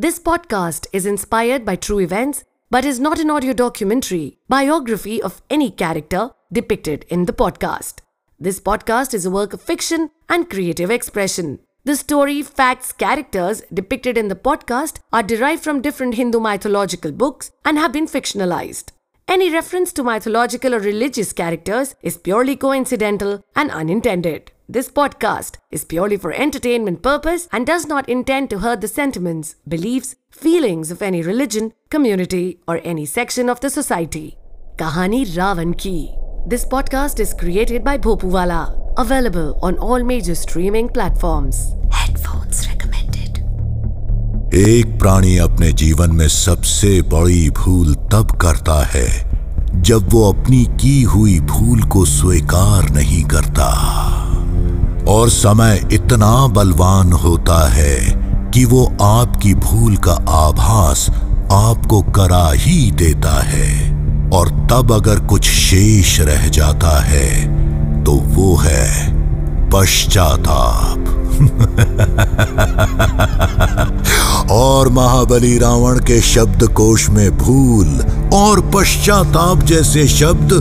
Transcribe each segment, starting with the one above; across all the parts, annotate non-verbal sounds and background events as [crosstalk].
This podcast is inspired by true events but is not an audio documentary, biography of any character depicted in the podcast. This podcast is a work of fiction and creative expression. The story, facts, characters depicted in the podcast are derived from different Hindu mythological books and have been fictionalized. Any reference to mythological or religious characters is purely coincidental and unintended. This podcast is purely for entertainment purpose and does not intend to hurt the sentiments, beliefs, feelings of any religion, community, or any section of the society. Kahani Ravan Ki. This podcast is created by Bhopuwala. Available on all major streaming platforms. Headphones. एक प्राणी अपने जीवन में सबसे बड़ी भूल तब करता है, जब वो अपनी की हुई भूल को स्वीकार नहीं करता। और समय इतना बलवान होता है कि वो आपकी भूल का आभास आपको करा ही देता है। और तब अगर कुछ शेष रह जाता है तो वो है पश्चाताप। [laughs] और महाबली रावण के शब्द कोश में भूल और पश्चाताप जैसे शब्द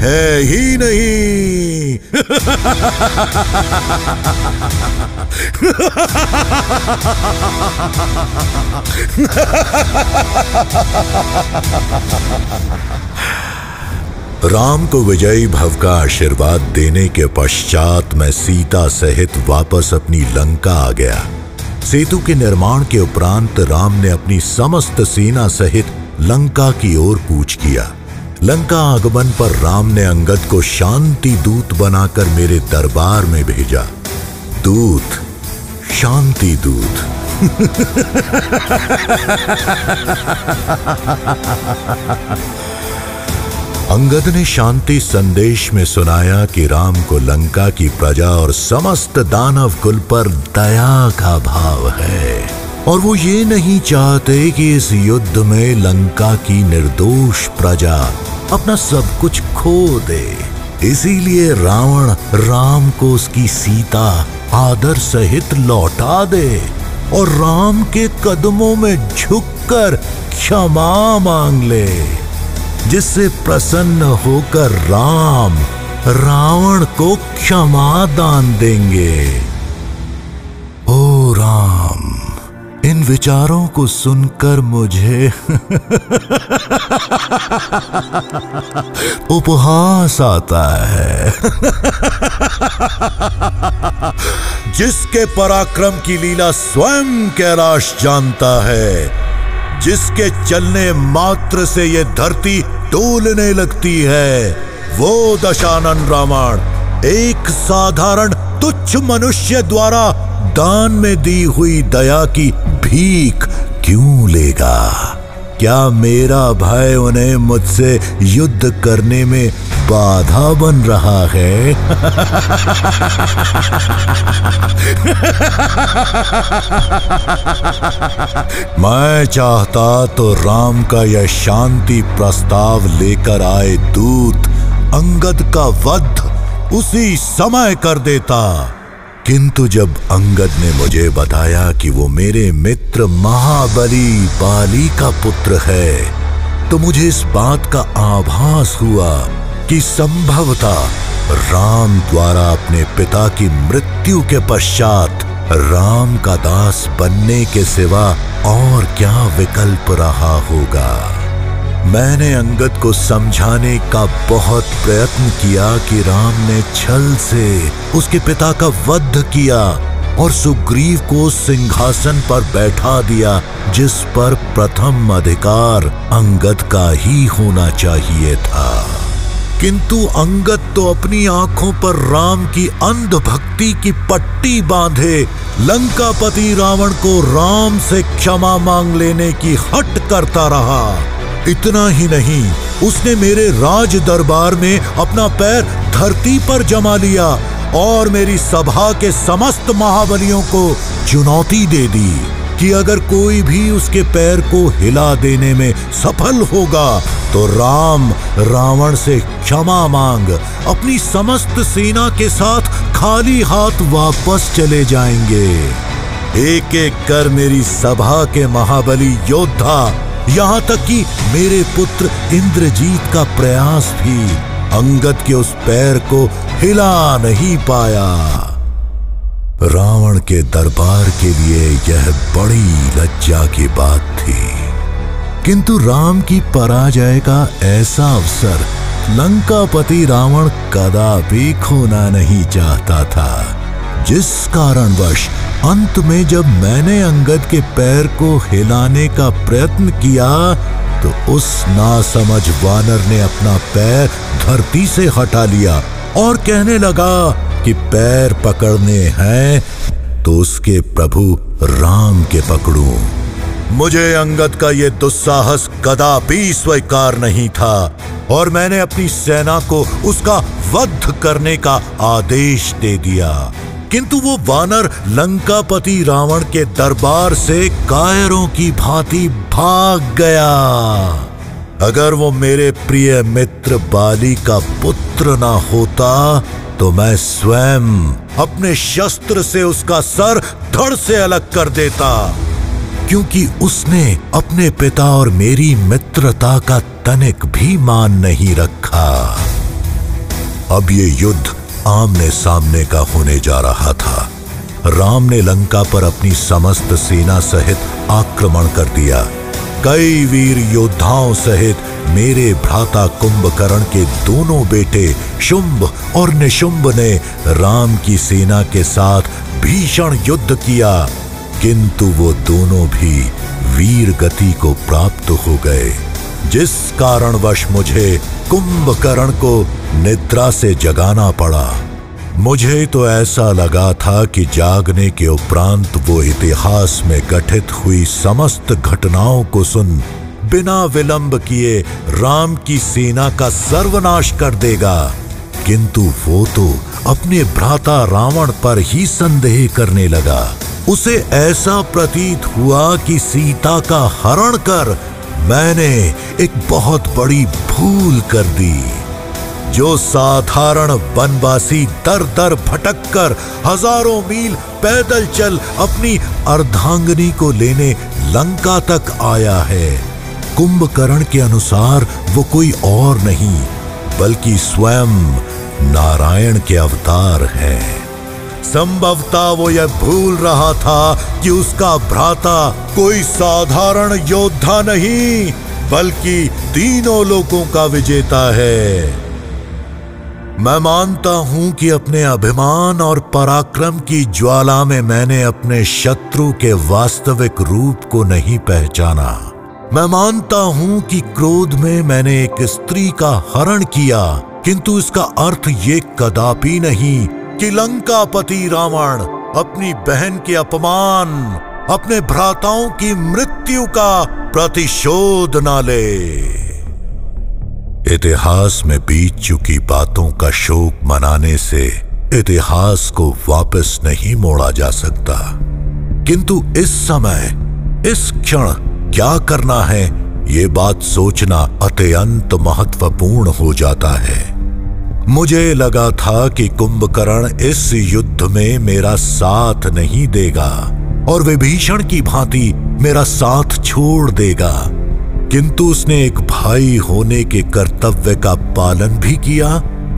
है ही नहीं। [laughs] राम को विजयी भव का आशीर्वाद देने के पश्चात मैं सीता सहित वापस अपनी लंका आ गया। सेतु के निर्माण के उपरांत राम ने अपनी समस्त सेना सहित लंका की ओर कूच किया। लंका आगमन पर राम ने अंगद को शांति दूत बनाकर मेरे दरबार में भेजा। दूत, शांति दूत। [laughs] अंगद ने शांति संदेश में सुनाया कि राम को लंका की प्रजा और समस्त दानव कुल पर दया का भाव है। और वो ये नहीं चाहते कि इस युद्ध में लंका की निर्दोष प्रजा अपना सब कुछ खो दे। इसीलिए रावण राम को उसकी सीता आदर सहित लौटा दे और राम के कदमों में झुककर क्षमा मांग ले। जिससे प्रसन्न होकर राम रावण को क्षमा दान देंगे। ओ राम, इन विचारों को सुनकर मुझे [laughs] उपहास आता है। [laughs] जिसके पराक्रम की लीला स्वयं कैलाश जानता है जिसके चलने मात्र से ये धरती डोलने लगती है। वो दशानन रामायण एक साधारण तुच्छ मनुष्य द्वारा दान में दी हुई दया की भीख क्यों लेगा? क्या मेरा भय उन्हें मुझसे युद्ध करने में बाधा बन रहा है? मैं चाहता तो राम का यह शांति प्रस्ताव लेकर आए दूत, अंगद का वध उसी समय कर देता। किंतु जब अंगद ने मुझे बताया कि वो मेरे मित्र महाबली बाली का पुत्र है तो मुझे इस बात का आभास हुआ कि संभवतः राम द्वारा अपने पिता की मृत्यु के पश्चात राम का दास बनने के सिवा और क्या विकल्प रहा होगा। मैंने अंगद को समझाने का बहुत प्रयत्न किया कि राम ने छल से उसके पिता का वध किया और सुग्रीव को सिंहासन पर बैठा दिया, जिस पर प्रथम अधिकार अंगद का ही होना चाहिए था। किंतु अंगद तो अपनी आँखों पर राम की अंध भक्ति की पट्टी बांधे। लंकापति रावण को राम से क्षमा मांग लेने की हट करता रहा। इतना ही नहीं, उसने मेरे राज दरबार में अपना पैर धरती पर जमा लिया और मेरी सभा के समस्त महाबलियों को चुनौती दे दी कि अगर कोई भी उसके पैर को हिला देने में सफल होगा तो राम रावण से क्षमा मांग, अपनी समस्त सेना के साथ खाली हाथ वापस चले जाएँगे। एक एक कर मेरी सभा के महाबली योद्धा यहाँ तक कि मेरे पुत्र इंद्रजीत का प्रयास भी अंगद के उस पैर को हिला नहीं पाया। रावण के दरबार के लिए यह बड़ी लज्जा की बात थी। किंतु राम की पराजय का ऐसा अवसर लंकापति रावण कदापि खोना नहीं चाहता था। जिस कारणवश अंत में जब मैंने अंगद के पैर को हिलाने का प्रयत्न किया तो उस नासमझ वानर ने अपना पैर धरती से हटा लिया और कहने लगा कि पैर पकड़ने हैं तो उसके प्रभु राम के पकड़ू। मुझे अंगद का ये दुस्साहस कदापि स्वीकार नहीं था और मैंने अपनी सेना को उसका वध करने का आदेश दे दिया। किंतु वो वानर लंकापति रावण के दरबार से कायरों की भांति भाग गया। अगर वो मेरे प्रिय मित्र बाली का पुत्र ना होता तो मैं स्वयं अपने शस्त्र से उसका सर धड़ से अलग कर देता, क्योंकि उसने अपने पिता और मेरी मित्रता का तनिक भी मान नहीं रखा। अब ये युद्ध आमने सामने का होने जा रहा था। राम ने लंका पर अपनी समस्त सेना सहित आक्रमण कर दिया। कई वीर योद्धाओं सहित मेरे भ्राता कुंभकर्ण के दोनों बेटे शुंभ और निशुंभ ने राम की सेना के साथ भीषण युद्ध किया। किंतु वो दोनों भी वीर गति को प्राप्त हो गए। जिस कारणवश मुझे कुंभकर्ण को निद्रा से जगाना पड़ा। मुझे तो ऐसा लगा था कि जागने के उपरांत वो इतिहास में गठित हुई समस्त घटनाओं को सुन, बिना विलंब किए राम की सेना का सर्वनाश कर देगा। किंतु वो तो अपने भ्राता रावण पर ही संदेह करने लगा। उसे ऐसा प्रतीत हुआ कि सीता का हरण कर मैंने एक बहुत बड़ी भूल कर दी। जो साधारण वनवासी दर दर भटक कर हज़ारों मील पैदल चल अपनी अर्धांगनी को लेने लंका तक आया है। कुंभकर्ण के अनुसार वो कोई और नहीं, बल्कि स्वयं नारायण के अवतार है। संभवता वो यह भूल रहा था कि उसका भ्राता कोई साधारण योद्धा नहीं, बल्कि तीनों लोगों का विजेता है। मैं मानता हूँ कि अपने अभिमान और पराक्रम की ज्वाला में मैंने अपने शत्रु के वास्तविक रूप को नहीं पहचाना। मैं मानता हूँ कि क्रोध में मैंने एक स्त्री का हरण किया, किंतु इसका अर्थ ये कदापि नहीं कि लंकापति रावण अपनी बहन के अपमान, अपने भ्राताओं की मृत्यु का प्रतिशोध न ले। इतिहास में बीत चुकी बातों का शोक मनाने से इतिहास को वापस नहीं मोड़ा जा सकता। किंतु इस समय, इस क्षण क्या करना है, ये बात सोचना अत्यंत महत्वपूर्ण हो जाता है। मुझे लगा था कि कुंभकर्ण इस युद्ध में मेरा साथ नहीं देगा और विभीषण की भांति मेरा साथ छोड़ देगा। किंतु उसने एक भाई होने के कर्तव्य का पालन भी किया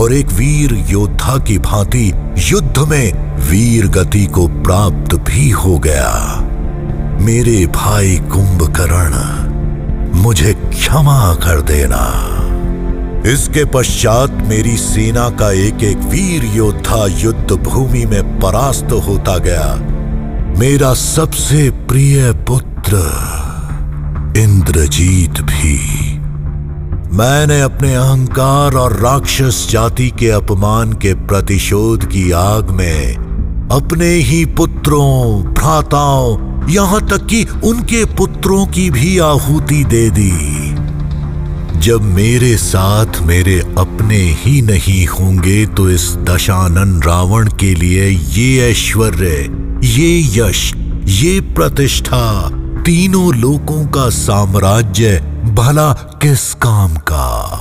और एक वीर योद्धा की भांति युद्ध में वीर गति को प्राप्त भी हो गया। मेरे भाई कुंभकर्ण, मुझे क्षमा कर देना। इसके पश्चात मेरी सेना का एक एक वीर योद्धा युद्ध भूमि में परास्त होता गया। मेरा सबसे प्रिय पुत्र इंद्रजीत भी। मैंने अपने अहंकार और राक्षस जाति के अपमान के प्रतिशोध की आग में अपने ही पुत्रों, भ्राताओं, यहाँ तक कि उनके पुत्रों की भी आहुति दे दी। जब मेरे साथ मेरे अपने ही नहीं होंगे तो इस दशानन रावण के लिए ये ऐश्वर्य, ये यश, ये प्रतिष्ठा तीनों लोकों का साम्राज्य भला किस काम का?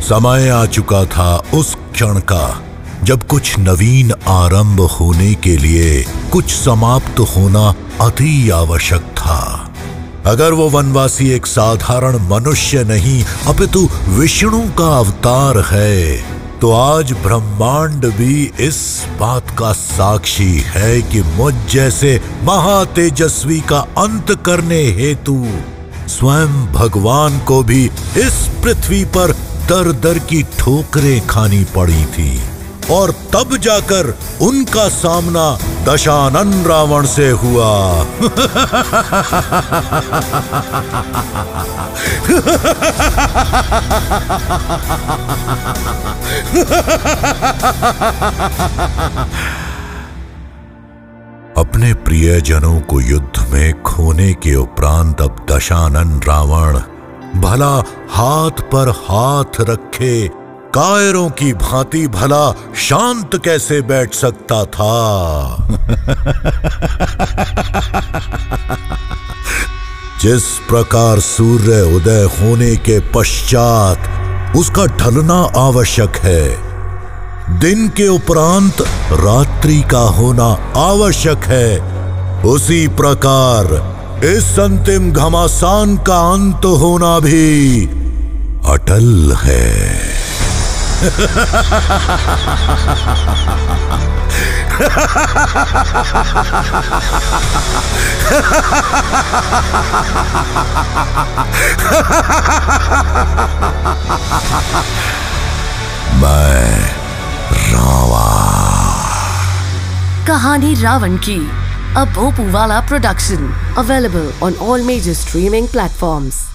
समय आ चुका था उस क्षण का, जब कुछ नवीन आरंभ होने के लिए कुछ समाप्त होना अति आवश्यक था। अगर वो वनवासी एक साधारण मनुष्य नहीं, अपितु विष्णु का अवतार है तो आज ब्रह्मांड भी इस बात का साक्षी है कि मुझ जैसे महातेजस्वी का अंत करने हेतु स्वयं भगवान को भी इस पृथ्वी पर दर दर की ठोकरें खानी पड़ी थी। और तब जाकर उनका सामना दशानन रावण से हुआ। अपने प्रियजनों को युद्ध में खोने के उपरांत अब दशानन रावण भला हाथ पर हाथ रखे कायरों की भांति भला शांत कैसे बैठ सकता था? [laughs] जिस प्रकार सूर्य उदय होने के पश्चात उसका ढलना आवश्यक है। दिन के उपरांत रात्रि का होना आवश्यक है। उसी प्रकार इस अंतिम घमासान का अंत होना भी अटल है। मैं रावा कहानी रावण की Bhopu Wala production available on all major streaming platforms.